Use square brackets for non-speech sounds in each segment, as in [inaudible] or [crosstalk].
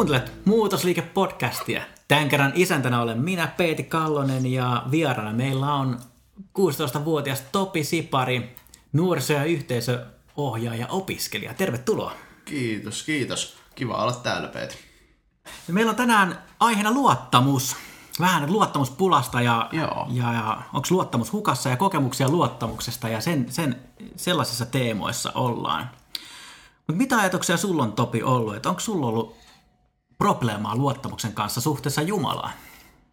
Kuuntelet Muutosliike-podcastia. Tämän kerran isäntänä olen minä, Peeti Kallonen, ja vieraana meillä on 16-vuotias Topi Sipari, nuoriso- ja yhteisöohjaaja, opiskelija. Tervetuloa. Kiitos, kiitos. Kiva olla täällä, Peeti. Ja meillä on tänään aiheena luottamus. Vähän luottamuspulasta ja, Joo. ja, ja onko luottamus hukassa ja kokemuksia luottamuksesta ja sen, sen sellaisissa teemoissa ollaan. Mutta mitä ajatuksia sulla on Topi ollut, että onko sulla ollut probleemaa luottamuksen kanssa suhteessa Jumalaan?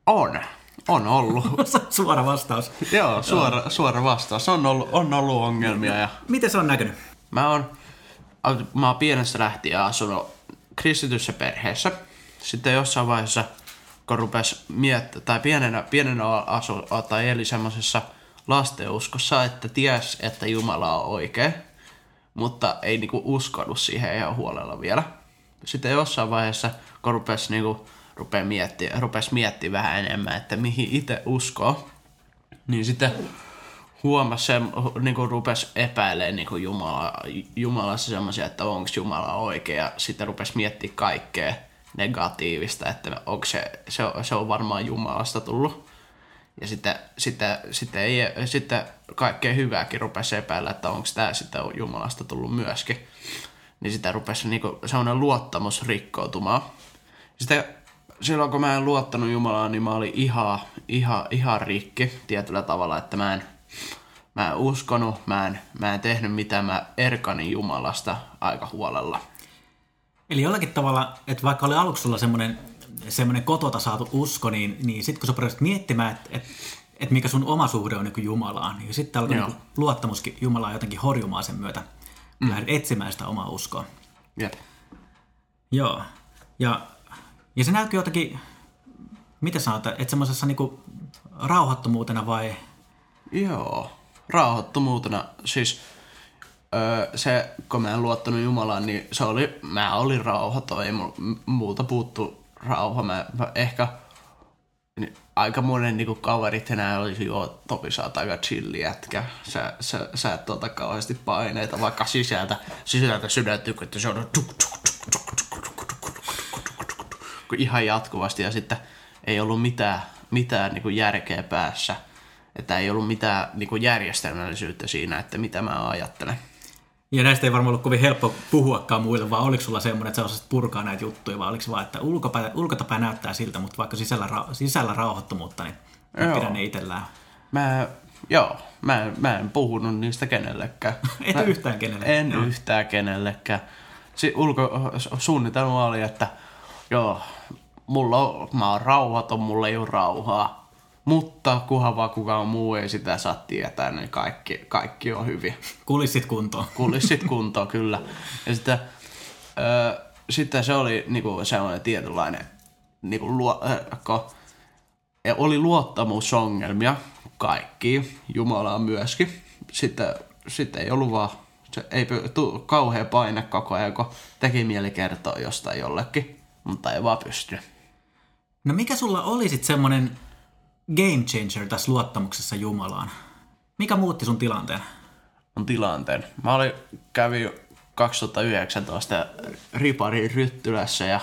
On. On ollut. [laughs] Suora vastaus. Joo, suora, suora vastaus. On ollut, on ollut ongelmia. Ja Miten se on näkynyt? mä oon, mä oon pienestä lähtien asunut kristityssä perheessä. Sitten jossain vaiheessa, kun rupes miettimään, tai pienenä, pienenä asu, tai eli semmoisessa lasteuskossa, että ties, että Jumala on oikea, mutta ei niinku uskonut siihen ihan huolella vielä. Sitten jossain vaiheessa, kun rupes, niinku, rupes miettiä, rupes miettiä vähän enemmän, että mihin itse uskoo, niin sitten huomasi, se, kuin rupesi epäilemään niin kuin Jumala, Jumalassa semmoisia, että onko Jumala oikea. Sitten rupesi miettimään kaikkea negatiivista, että onko se, se, on- se on varmaan Jumalasta tullut. Ja sitten, sitten, sitten, ei, sitten kaikkea hyvääkin rupesi epäillä, että onko tämä sitten Jumalasta tullut myöskin. Niin sitä rupesi niinku semmoinen luottamus rikkoutumaan. Sitten silloin kun mä en luottanut Jumalaan, niin mä olin ihan, ihan, ihan rikki tietyllä tavalla, että mä en, mä en uskonut, mä en, mä en tehnyt mitään, mä erkanin Jumalasta aika huolella. Eli jollakin tavalla, että vaikka oli aluksi sulla semmoinen, semmoinen kotota saatu usko, niin, niin sitten kun sä rupesit miettimään, että et, et mikä sun oma suhde on niin Jumalaan, niin sitten alkoi niin luottamuskin Jumalaan jotenkin horjumaan sen myötä, mm. lähdit etsimään sitä omaa uskoa. Jep. Joo. Ja, ja se näkyy jotenkin, mitä sanotaan, että semmoisessa niinku rauhattomuutena vai... Joo, rauhoittomuutena. Siis öö, se, kun mä en luottanut Jumalaan, niin se oli, mä olin rauhaton, ei muuta puuttu rauha. Mä, mä ehkä aika monen niinku kaverit enää olisi jo Topi sä oot aika chilli jätkä. Sä, sä, sä et ota kauheasti paineita, vaikka sisältä, sisältä sydäntyy, että se on tuk, tuk, tuk, tuk, tuk, tuk, tuk, tuk, tuk, ihan jatkuvasti ja sitten ei ollut mitään, mitään niin järkeä päässä. Että ei ollut mitään niin järjestelmällisyyttä siinä, että mitä mä ajattelen. Ja näistä ei varmaan ollut kovin helppo puhuakaan muille, vaan oliko sulla semmoinen, että sä osasit purkaa näitä juttuja, vai oliko se vaan, että ulkopäin, ulkotapäin näyttää siltä, mutta vaikka sisällä, ra- sisällä rauhoittomuutta, niin Joo. pidän ne itsellään. Mä, joo, mä, mä en puhunut niistä kenellekään. [laughs] Et mä, yhtään kenellekään. En Joo. yhtään kenellekään. Si, ulko, suunnitelma oli, että joo, mulla on, mä oon rauhaton, mulla ei ole rauhaa. Mutta kunhan vaan kukaan muu ei sitä saa tietää, niin kaikki, kaikki on hyvin. Kulissit kuntoon. Kulissit kuntoon, kyllä. Ja sitten, öö, sitten se oli niinku sellainen tietynlainen, niinku luo, ko, ja oli luottamusongelmia, kaikki, Jumalaan myöskin. Sitten, sitten ei ollut vaan, se ei py- tu, kauhea paine koko ajan, kun teki mieli kertoa jostain jollekin, mutta ei vaan pysty. No mikä sulla oli sitten semmoinen game changer tässä luottamuksessa Jumalaan? Mikä muutti sun tilanteen? on tilanteen. Mä olin, kävin 2019 Riparin Ryttylässä ja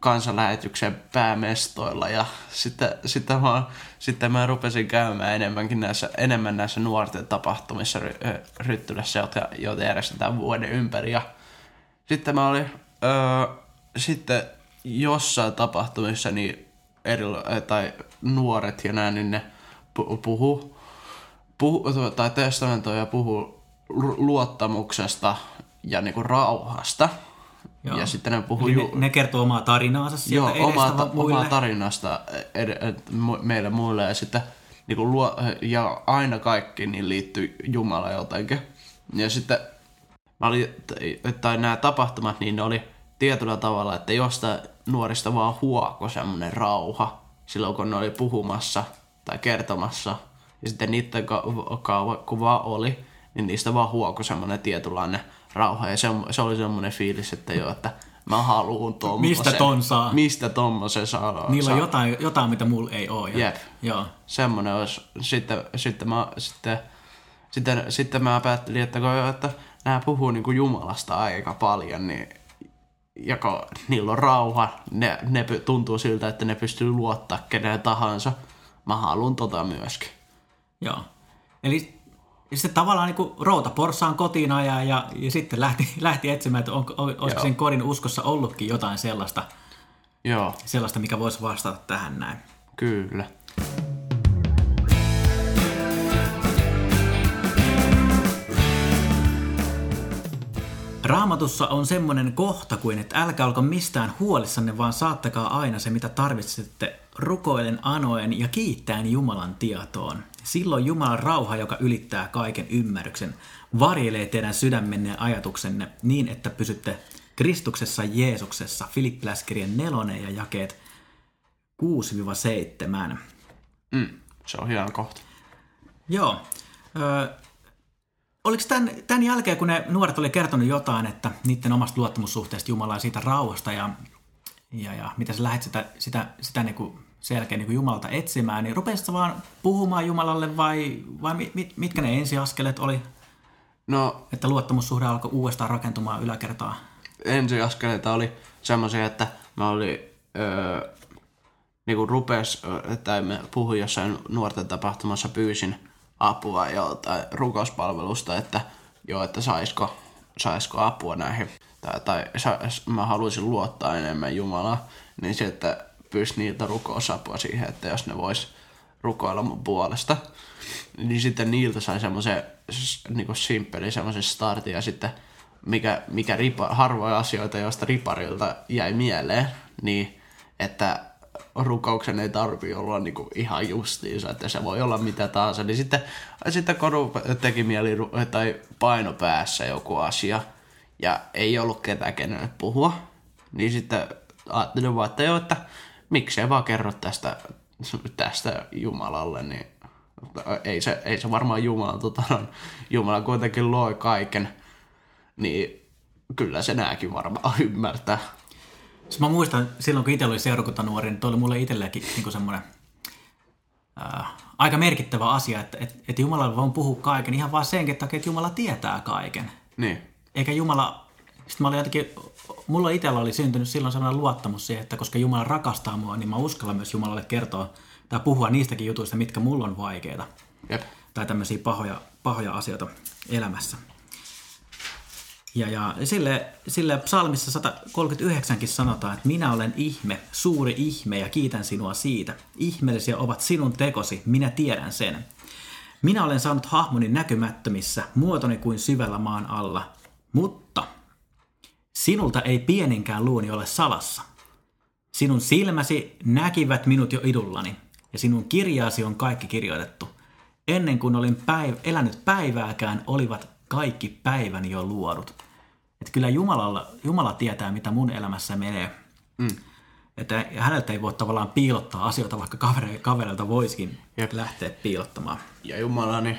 kansanlähetyksen päämestoilla ja sitten, sitten, mä, sitten mä rupesin käymään enemmänkin näissä, enemmän näissä nuorten tapahtumissa ry, Ryttylässä, joita, joita järjestetään vuoden ympäri ja sitten mä olin öö, sitten jossain tapahtumissa niin eri, tai nuoret ja näin, niin ne pu- puhuu puhu, tai testamentoi ja puhuu lu- luottamuksesta ja niinku rauhasta. Joo. Ja sitten ne puhuu Eli ne, ne kertoo omaa tarinaansa sieltä joo, omaa, ta- omaa tarinasta ed- ed- meille muille ja sitten niinku luo, ja aina kaikki niin liittyy Jumala jotenkin. Ja sitten mä olin, tai nämä tapahtumat, niin ne oli tietyllä tavalla, että jostain nuorista vaan huoko semmoinen rauha silloin, kun ne oli puhumassa tai kertomassa. Ja sitten niiden ka- ka- kun vaan oli, niin niistä vaan huoko semmoinen tietynlainen rauha. Ja se, se oli semmoinen fiilis, että joo, että mä haluun tommosen. Mistä ton saa? Mistä tommosen saa? Niillä saa. on jotain, jotain, mitä mulla ei ole. Ja- Jep. Joo. Semmoinen olisi. Sitten, sitten, mä, sitten, sitten, sitten mä päättelin, että, kun, että nämä puhuu niin kuin Jumalasta aika paljon, niin kun niillä on rauha, ne, ne tuntuu siltä, että ne pystyy luottaa keneen tahansa. Mä haluan tota myöskin. Joo. Eli sitten tavallaan niin kuin routa porssaan kotiin ajaa ja, ja sitten lähti, [laughs] lähti etsimään, että on, olisiko Joo. sen kodin uskossa ollutkin jotain sellaista, Joo, sellaista, mikä voisi vastata tähän näin. kyllä. Raamatussa on semmoinen kohta kuin, että älkää olko mistään huolissanne, vaan saattakaa aina se, mitä tarvitsette, rukoilen, anoen ja kiittäen Jumalan tietoon. Silloin Jumalan rauha, joka ylittää kaiken ymmärryksen, varjelee teidän sydämenne ja ajatuksenne niin, että pysytte Kristuksessa Jeesuksessa. Filippiläiskirjan nelonen ja jakeet 6-7. Mm, se on hieno kohta. Joo. Öö, oliko tämän, tämän jälkeen, kun ne nuoret oli kertonut jotain, että niiden omasta luottamussuhteesta Jumalaa siitä rauhasta ja, ja, ja mitä sä lähdet sitä, sitä, sitä niin kuin selkeä niin kuin Jumalalta etsimään, niin rupesitko vaan puhumaan Jumalalle vai, vai mit, mit, mitkä ne ensiaskeleet oli, No, että luottamussuhde alkoi uudestaan rakentumaan yläkertaa? ensiaskeleita oli semmoisia, että mä olin öö, niinku rupes, ö, tai me puhuin jossain nuorten tapahtumassa, pyysin apua joltain rukouspalvelusta, että joo, että saisiko, saisiko apua näihin, tai, tai sa, mä haluaisin luottaa enemmän Jumalaa, niin se, että pyysi niiltä rukousapua siihen, että jos ne vois rukoilla mun puolesta, niin sitten niiltä sai semmoisen niinku simppeli semmoisen startin ja sitten mikä, mikä ripa, harvoja asioita, joista riparilta jäi mieleen, niin että rukouksen ei tarvi olla niinku ihan justiinsa, että se voi olla mitä tahansa. Niin sitten, sitten rupe- teki mieli tai paino päässä joku asia ja ei ollut ketään kenelle puhua, niin sitten ajattelin vaan, että joo, että miksei vaan kerro tästä, tästä Jumalalle, niin ei se, ei se varmaan Jumala, tota, Jumala kuitenkin loi kaiken, niin kyllä se nääkin varmaan ymmärtää. Siis mä muistan silloin, kun itse oli seurakuntanuori, niin toi oli mulle itsellekin niin semmoinen ää, aika merkittävä asia, että et, et Jumalalle voin puhua kaiken ihan vaan senkin takia, että Jumala tietää kaiken. Niin, Eikä Jumala, sitten mä olin jotenkin, mulla itsellä oli syntynyt silloin sellainen luottamus siihen, että koska Jumala rakastaa mua, niin mä uskallan myös Jumalalle kertoa tai puhua niistäkin jutuista, mitkä mulla on vaikeita jep. tai tämmöisiä pahoja, pahoja asioita elämässä. Ja, ja sille, sille psalmissa 139kin sanotaan, että minä olen ihme, suuri ihme ja kiitän sinua siitä. Ihmeellisiä ovat sinun tekosi, minä tiedän sen. Minä olen saanut hahmoni näkymättömissä, muotoni kuin syvällä maan alla. Mutta sinulta ei pieninkään luuni ole salassa. Sinun silmäsi näkivät minut jo idullani, ja sinun kirjaasi on kaikki kirjoitettu. Ennen kuin olin päiv- elänyt päivääkään, olivat kaikki päiväni jo luodut. Että kyllä Jumalalla, Jumala tietää, mitä mun elämässä menee. Mm. Että häneltä ei voi tavallaan piilottaa asioita, vaikka kavere, kavereilta voisikin Jep. lähteä piilottamaan. Ja Jumala, niin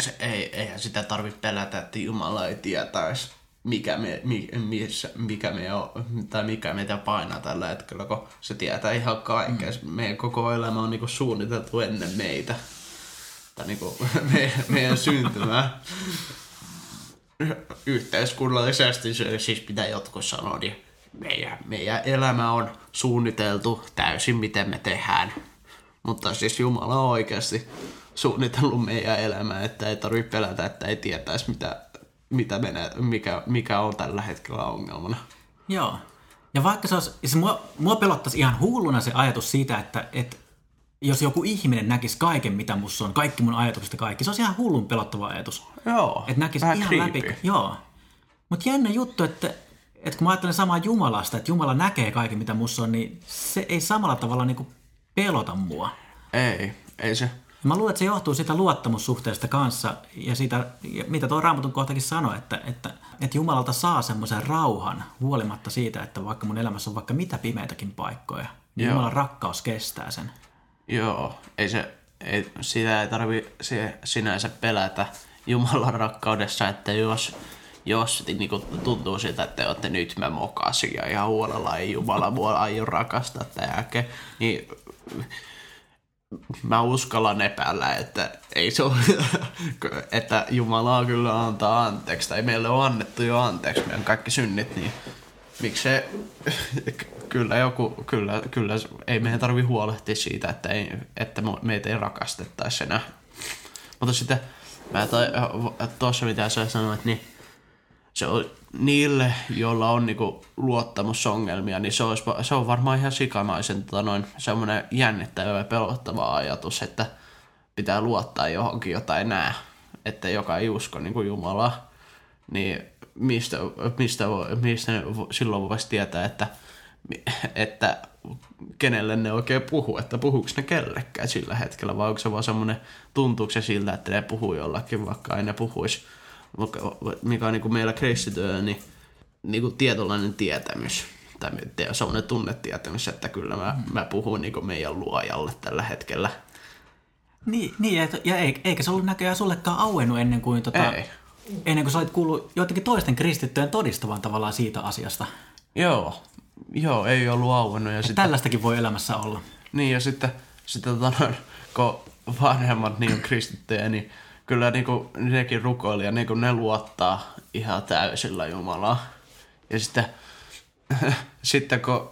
se ei, eihän sitä tarvitse pelätä, että Jumala ei tietäisi, mikä, me, mi, missä, mikä, me on, tai mikä meitä painaa tällä hetkellä, kun se tietää ihan kaiken. Mm. Meidän koko elämä on niinku suunniteltu ennen meitä. Tai niinku [laughs] me, meidän syntymää. Yhteiskunnallisesti se siis mitä jotkut sanoo, niin meidän, meidän elämä on suunniteltu täysin, miten me tehdään. Mutta siis Jumala on oikeasti suunnitellut meidän elämää, että ei tarvitse pelätä, että ei tietäisi, mitä, mitä menee, mikä, mikä on tällä hetkellä ongelmana. Joo. Ja vaikka se olisi, siis mua, mua pelottaisi ihan hulluna se ajatus siitä, että, että jos joku ihminen näkisi kaiken, mitä musta on, kaikki mun ajatukset ja kaikki, se olisi ihan hullun pelottava ajatus. Joo, Että näkisi ihan creepy. läpi. Joo. Mutta jännä juttu, että, että kun mä ajattelen samaa Jumalasta, että Jumala näkee kaiken, mitä musta on, niin se ei samalla tavalla niinku pelota mua. Ei, ei se. Mä luulen, että se johtuu siitä luottamussuhteesta kanssa ja siitä, mitä tuo Raamatun kohtakin sanoi, että, että, että Jumalalta saa semmoisen rauhan huolimatta siitä, että vaikka mun elämässä on vaikka mitä pimeitäkin paikkoja, niin Joo. Jumalan rakkaus kestää sen. Joo, ei se, ei, sitä ei tarvi sinänsä pelätä Jumalan rakkaudessa, että jos, jos niin kuin tuntuu siltä, että olette nyt mä mokasin ja ihan huolella ei Jumala mua aio rakastaa tämän jälkeen, niin mä uskallan epäillä, että ei se ole, että Jumala kyllä antaa anteeksi, tai meille on annettu jo anteeksi meidän kaikki synnit, niin miksi se, kyllä joku, kyllä, kyllä, ei meidän tarvi huolehtia siitä, että, ei, että meitä ei rakastettaisi enää. Mutta sitten, mä tuossa mitä sä sanoit, niin se on niille, joilla on niinku luottamusongelmia, niin se, olisi, se on varmaan ihan sikamaisen tota noin, semmoinen jännittävä ja pelottava ajatus, että pitää luottaa johonkin jotain nää, että joka ei usko niin kuin Jumalaa, niin mistä, mistä, mistä silloin voisi tietää, että, että kenelle ne oikein puhuu, että puhuuko ne kellekään sillä hetkellä, vai onko se vaan semmoinen, tuntuuko se siltä, että ne puhuu jollakin, vaikka ei ne puhuisi, mikä on niin kuin meillä kristityöllä, niin, niin kuin tietynlainen tietämys, tai semmoinen tunnetietämys, että kyllä mä, mä puhun niin kuin meidän luojalle tällä hetkellä. Niin, niin ja eikä se ollut näköjään sullekaan auennut ennen kuin tota, ei ennen kuin sä olit kuullut jotenkin toisten kristittyjen todistavan tavallaan siitä asiasta. Joo, joo, ei ollut auennut. Ja sitten, tällaistakin voi elämässä olla. Niin, ja sitten, sitten tota, kun vanhemmat niin kristittyjä, niin kyllä niin kuin, nekin rukoili ja niin kuin ne luottaa ihan täysillä Jumalaa. Ja sitten, [laughs] sitten kun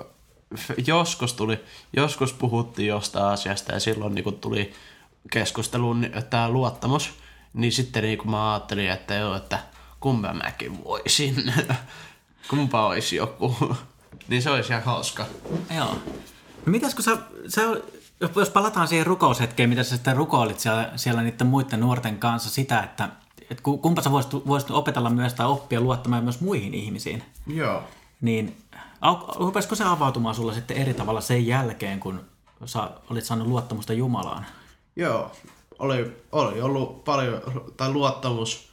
joskus tuli, joskus puhuttiin jostain asiasta ja silloin niin kuin tuli keskusteluun tämä luottamus – niin sitten niin kun mä ajattelin, että joo, että kumpa mäkin voisin. [laughs] kumpa olisi joku. Niin se olisi ihan hauska. Joo. No mitäs kun sä, sä, jos palataan siihen rukoushetkeen, mitä sä sitten rukoilit siellä, siellä niiden muiden nuorten kanssa sitä, että, että kumpa sä voisit, voisit opetella myös tai oppia luottamaan myös muihin ihmisiin. Joo. Niin rupesiko se avautumaan sulla sitten eri tavalla sen jälkeen, kun sä olit saanut luottamusta Jumalaan? Joo, oli, oli ollut paljon, tai luottamus,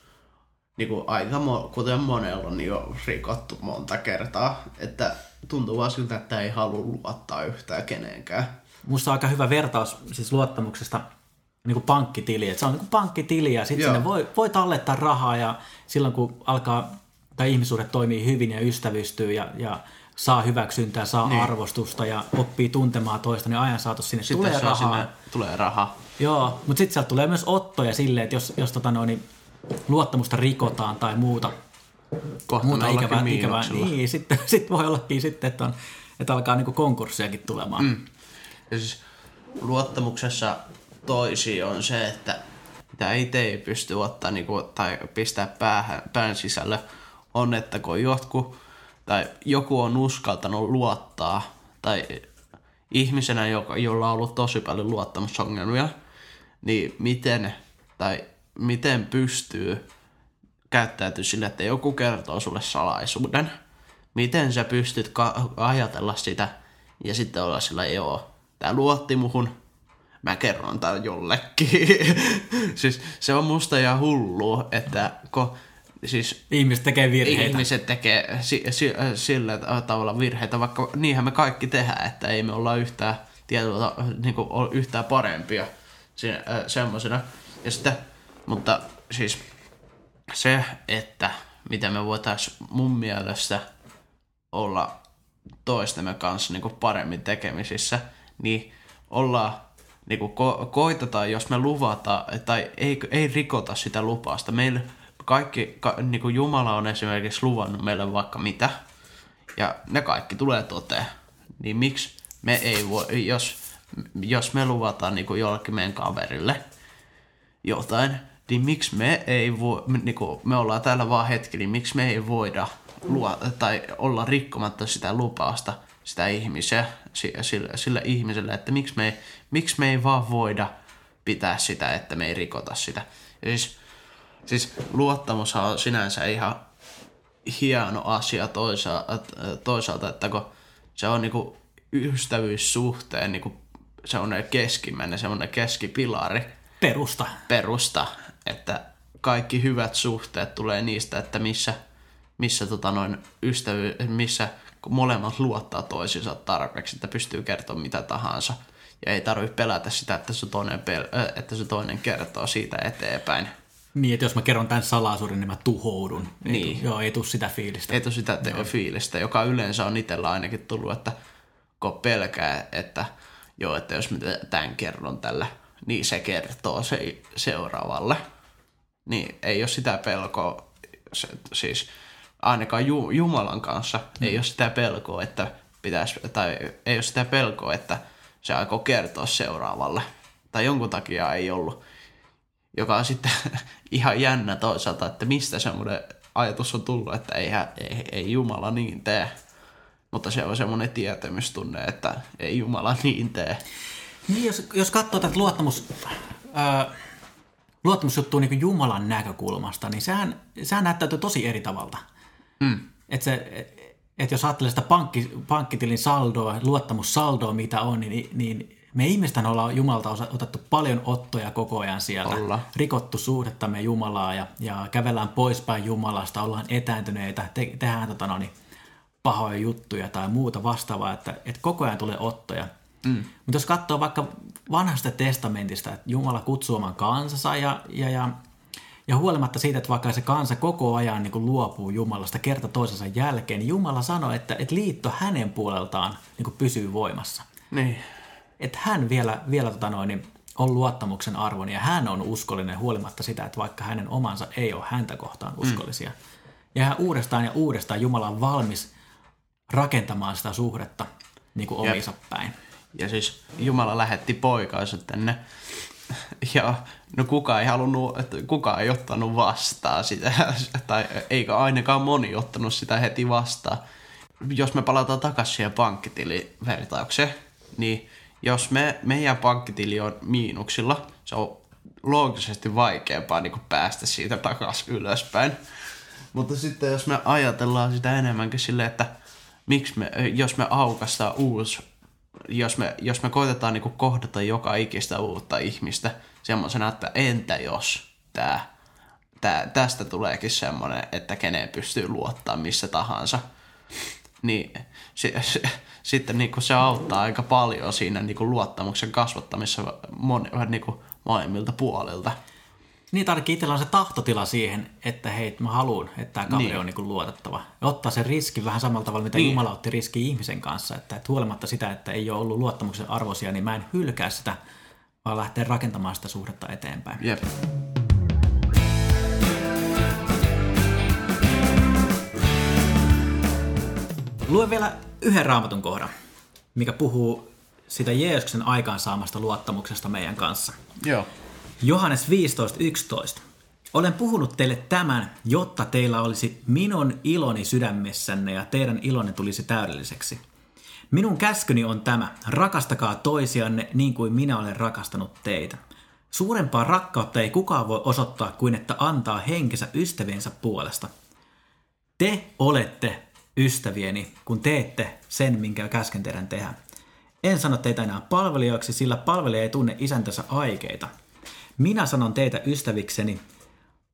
niin kuin aika kuten monella, niin on rikottu monta kertaa. Että tuntuu vaan siltä, että ei halua luottaa yhtään kenenkään. Musta on aika hyvä vertaus siis luottamuksesta niin kuin pankkitili. Että se on niin kuin pankkitili ja sitten sinne voi, voi tallettaa rahaa ja silloin kun alkaa tai ihmisuudet toimii hyvin ja ystävystyy ja, ja saa hyväksyntää, saa niin. arvostusta ja oppii tuntemaan toista, niin ajan saatossa sinne Sitten tulee rahaa. Sinne tulee rahaa. Joo, mutta sitten sieltä tulee myös ottoja silleen, että jos, jos tota noin, niin luottamusta rikotaan tai muuta, Kohta muuta ikävää, ikävää, niin sitten [laughs] sit voi ollakin sitten, että, on, että alkaa niinku konkurssiakin tulemaan. Mm. Ja siis luottamuksessa toisi on se, että mitä itse ei pysty ottaa niinku, tai pistää päähän, pään sisälle, on, että kun jotkut tai joku on uskaltanut luottaa, tai ihmisenä, joka, jolla on ollut tosi paljon luottamusongelmia, niin miten, tai miten pystyy käyttäytyä sille, että joku kertoo sulle salaisuuden, miten sä pystyt ka- ajatella sitä ja sitten olla sillä, joo, tää luotti muhun, mä kerron tää jollekin. [laughs] siis se on musta ihan hullu, että kun siis ihmiset tekee virheitä. Ihmiset tekee si, si, sillä tavalla virheitä, vaikka niinhän me kaikki tehdään, että ei me olla yhtään, tietyllä, niin kuin, yhtään parempia siinä, äh, semmoisena. Ja sitten, mutta siis se, että mitä me voitaisiin mun mielestä olla toistemme kanssa niin kuin paremmin tekemisissä, niin ollaan niin kuin ko- koitetaan, jos me luvataan, tai ei, ei rikota sitä lupausta. Meillä kaikki, ka, niin kuin Jumala on esimerkiksi luvannut meille vaikka mitä, ja ne kaikki tulee toteen, niin miksi me ei voi, jos, jos me luvataan niin kuin jollekin meidän kaverille jotain, niin miksi me ei voi, niin kuin me ollaan täällä vaan hetki, niin miksi me ei voida luo, tai olla rikkomatta sitä lupausta sitä ihmisiä, sille, sille ihmiselle, että miksi me, ei, miksi me ei vaan voida pitää sitä, että me ei rikota sitä. Ja siis Siis luottamus on sinänsä ihan hieno asia toisaalta, toisaalta että kun se on niinku ystävyyssuhteen niinku semmoinen keskimmäinen, semmoinen keskipilari. Perusta. Perusta, että kaikki hyvät suhteet tulee niistä, että missä, missä tota noin ystävy, missä molemmat luottaa toisiinsa tarpeeksi, että pystyy kertomaan mitä tahansa. Ja ei tarvitse pelätä sitä, että se toinen, pel- että se toinen kertoo siitä eteenpäin. Niin, että jos mä kerron tämän salaisuuden, niin mä tuhoudun. Ei niin. Tu, joo, ei tule sitä fiilistä. Ei tule sitä te- fiilistä, joka yleensä on itsellä ainakin tullut, että kun pelkää, että joo, että jos mä tämän kerron tällä, niin se kertoo se seuraavalle. Niin ei ole sitä pelkoa, se, siis ainakaan Ju- Jumalan kanssa mm. ei ole sitä pelkoa, että pitäisi, tai ei ole sitä pelkoa, että se aikoo kertoa seuraavalle. Tai jonkun takia ei ollut. Joka on sitten [laughs] ihan jännä toisaalta, että mistä semmoinen ajatus on tullut, että ei, ei, ei Jumala niin tee. Mutta se on semmoinen tietämystunne, että ei Jumala niin tee. Niin, jos, jos katsoo tätä luottamus, ää, luottamusjuttua niin Jumalan näkökulmasta, niin sehän, sehän näyttäytyy tosi eri tavalla. Mm. Että se, et jos ajattelee sitä pankki, pankkitilin saldoa, luottamussaldoa, mitä on, niin, niin me ihmisten ollaan Jumalta otettu paljon ottoja koko ajan sieltä. Olla. Rikottu suhdettamme Jumalaa ja, ja kävellään poispäin Jumalasta, ollaan etääntyneitä, te, tehdään tota, no, niin, pahoja juttuja tai muuta vastaavaa, että, että koko ajan tulee ottoja. Mm. Mutta jos katsoo vaikka vanhasta testamentista, että Jumala kutsuu oman kansansa ja, ja, ja, ja huolimatta siitä, että vaikka se kansa koko ajan niin kuin luopuu Jumalasta kerta toisensa jälkeen, niin Jumala sanoi, että, että liitto hänen puoleltaan niin kuin pysyy voimassa. Niin. Että hän vielä, vielä tota noin, niin on luottamuksen arvon ja hän on uskollinen huolimatta sitä, että vaikka hänen omansa ei ole häntä kohtaan mm. uskollisia. Mm. Ja hän uudestaan ja uudestaan Jumala on valmis rakentamaan sitä suhdetta niin kuin omiinsa päin. Ja siis Jumala lähetti poikaansa tänne. Ja no kukaan ei halunnut, että kukaan ei ottanut vastaan sitä, tai eikä ainakaan moni ottanut sitä heti vastaan. Jos me palataan takaisin siihen pankkitilivertaukseen, niin jos me, meidän pankkitili on miinuksilla, se on loogisesti vaikeampaa niin päästä siitä takaisin ylöspäin. Mutta sitten jos me ajatellaan sitä enemmänkin silleen, että miksi me, jos me aukastaa uusi, jos me, jos me koitetaan niin kohdata joka ikistä uutta ihmistä semmoisena, että entä jos tämä, tää, tästä tuleekin semmoinen, että keneen pystyy luottaa missä tahansa, niin se, se, sitten niin se auttaa aika paljon siinä niin luottamuksen kasvattamisessa mon, niin molemmilta puolilta. Niin, tarkki itsellä on se tahtotila siihen, että hei, mä haluan, että tämä kaveri niin. on niin luotettava. Ja ottaa sen riski vähän samalla tavalla, mitä niin. Jumala otti riski ihmisen kanssa. Että, että huolimatta sitä, että ei ole ollut luottamuksen arvoisia, niin mä en hylkää sitä, vaan lähteä rakentamaan sitä suhdetta eteenpäin. Jep. Luen vielä yhden raamatun kohdan, mikä puhuu sitä Jeesuksen aikaansaamasta luottamuksesta meidän kanssa. Joo. Johannes 15.11. Olen puhunut teille tämän, jotta teillä olisi minun iloni sydämessänne ja teidän ilonne tulisi täydelliseksi. Minun käskyni on tämä, rakastakaa toisianne niin kuin minä olen rakastanut teitä. Suurempaa rakkautta ei kukaan voi osoittaa kuin että antaa henkensä ystäviensä puolesta. Te olette ystävieni, kun teette sen, minkä käsken teidän tehdä. En sano teitä enää palvelijoiksi, sillä palvelija ei tunne isäntänsä aikeita – minä sanon teitä ystävikseni,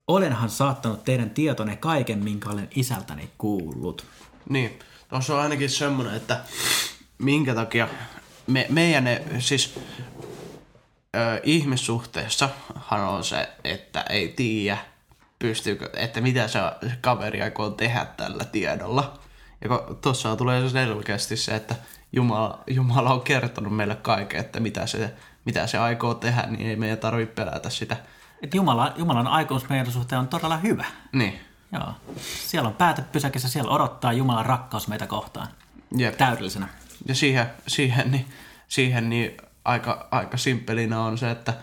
olenhan saattanut teidän tietonne kaiken, minkä olen isältäni kuullut. Niin, tuossa on ainakin semmoinen, että minkä takia me, meidän, siis ö, ihmissuhteessahan on se, että ei tiedä, pystyykö, että mitä se kaveri aikoo tehdä tällä tiedolla. Ja tuossa tulee selkeästi se, että Jumala, Jumala on kertonut meille kaiken, että mitä se mitä se aikoo tehdä, niin ei meidän tarvitse pelätä sitä. Et Jumala, Jumalan aikomus meidän suhteen on todella hyvä. Niin. Joo. Siellä on päätepysäkissä, siellä odottaa Jumalan rakkaus meitä kohtaan. Jep. Täydellisenä. Ja siihen, siihen, niin, siihen niin aika, aika simppelinä on se, että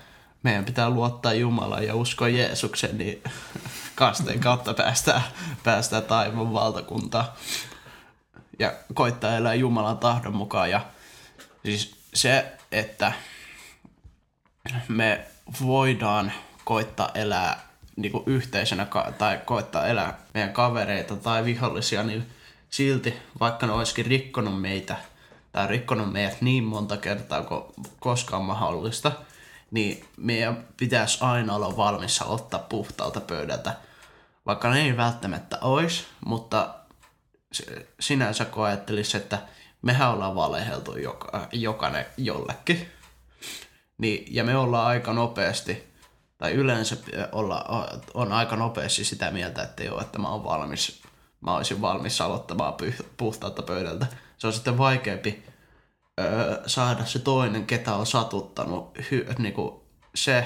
meidän pitää luottaa Jumalaan ja uskoa Jeesuksen, niin [laughs] kasteen kautta päästään, päästään taivon valtakuntaan. Ja koittaa elää Jumalan tahdon mukaan. Ja siis se, että me voidaan koittaa elää niin kuin yhteisönä tai koittaa elää meidän kavereita tai vihollisia, niin silti, vaikka ne olisikin rikkonut meitä tai rikkonut meidät niin monta kertaa kuin koskaan mahdollista, niin meidän pitäisi aina olla valmis ottaa puhtaalta pöydältä. Vaikka ne ei välttämättä olisi, mutta sinänsä koettelisi, että mehän ollaan valeheltu joka, jokainen jollekin. Niin, ja me ollaan aika nopeasti, tai yleensä olla, on aika nopeasti sitä mieltä, että joo, että mä oon valmis, mä olisin valmis aloittamaan puhtaalta pöydältä. Se on sitten vaikeampi öö, saada se toinen, ketä on satuttanut, hy, niinku, se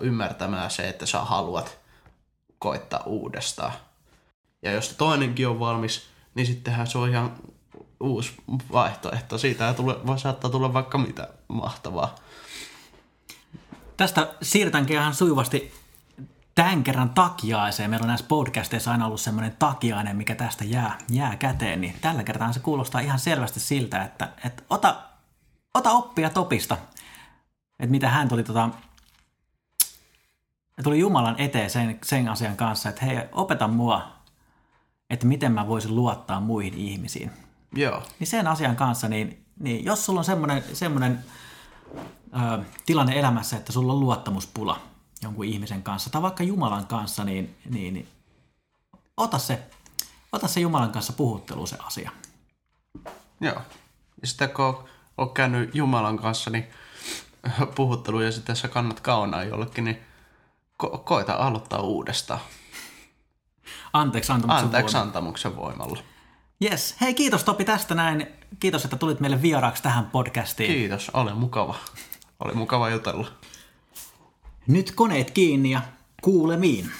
ymmärtämään se, että sä haluat koittaa uudestaan. Ja jos toinenkin on valmis, niin sittenhän se on ihan uusi vaihtoehto. Siitä tule, voi saattaa tulla vaikka mitä mahtavaa. Tästä siirrytäänkin ihan sujuvasti tämän kerran takiaiseen. Meillä on näissä podcasteissa aina ollut semmoinen takiainen, mikä tästä jää, jää käteen. Niin tällä kertaa se kuulostaa ihan selvästi siltä, että, että ota, ota oppia Topista. Että mitä hän tuli tota, tuli Jumalan eteen sen, sen asian kanssa, että hei, opeta mua, että miten mä voisin luottaa muihin ihmisiin. Joo. Niin sen asian kanssa, niin, niin jos sulla on semmoinen, semmoinen ö, tilanne elämässä, että sulla on luottamuspula jonkun ihmisen kanssa tai vaikka Jumalan kanssa, niin, niin, niin ota, se, ota se Jumalan kanssa puhuttelu se asia. Joo. Ja sitten kun on käynyt Jumalan kanssa, niin [laughs] puhuttelu ja sitten sä kannat kaunaa jollekin, niin ko- koita aloittaa uudestaan. Anteeksi antamuksen Anteeksi antamuksen voimalla. Yes. Hei, kiitos Topi tästä näin. Kiitos, että tulit meille vieraaksi tähän podcastiin. Kiitos, oli mukava. Oli mukava jutella. Nyt koneet kiinni ja kuulemiin.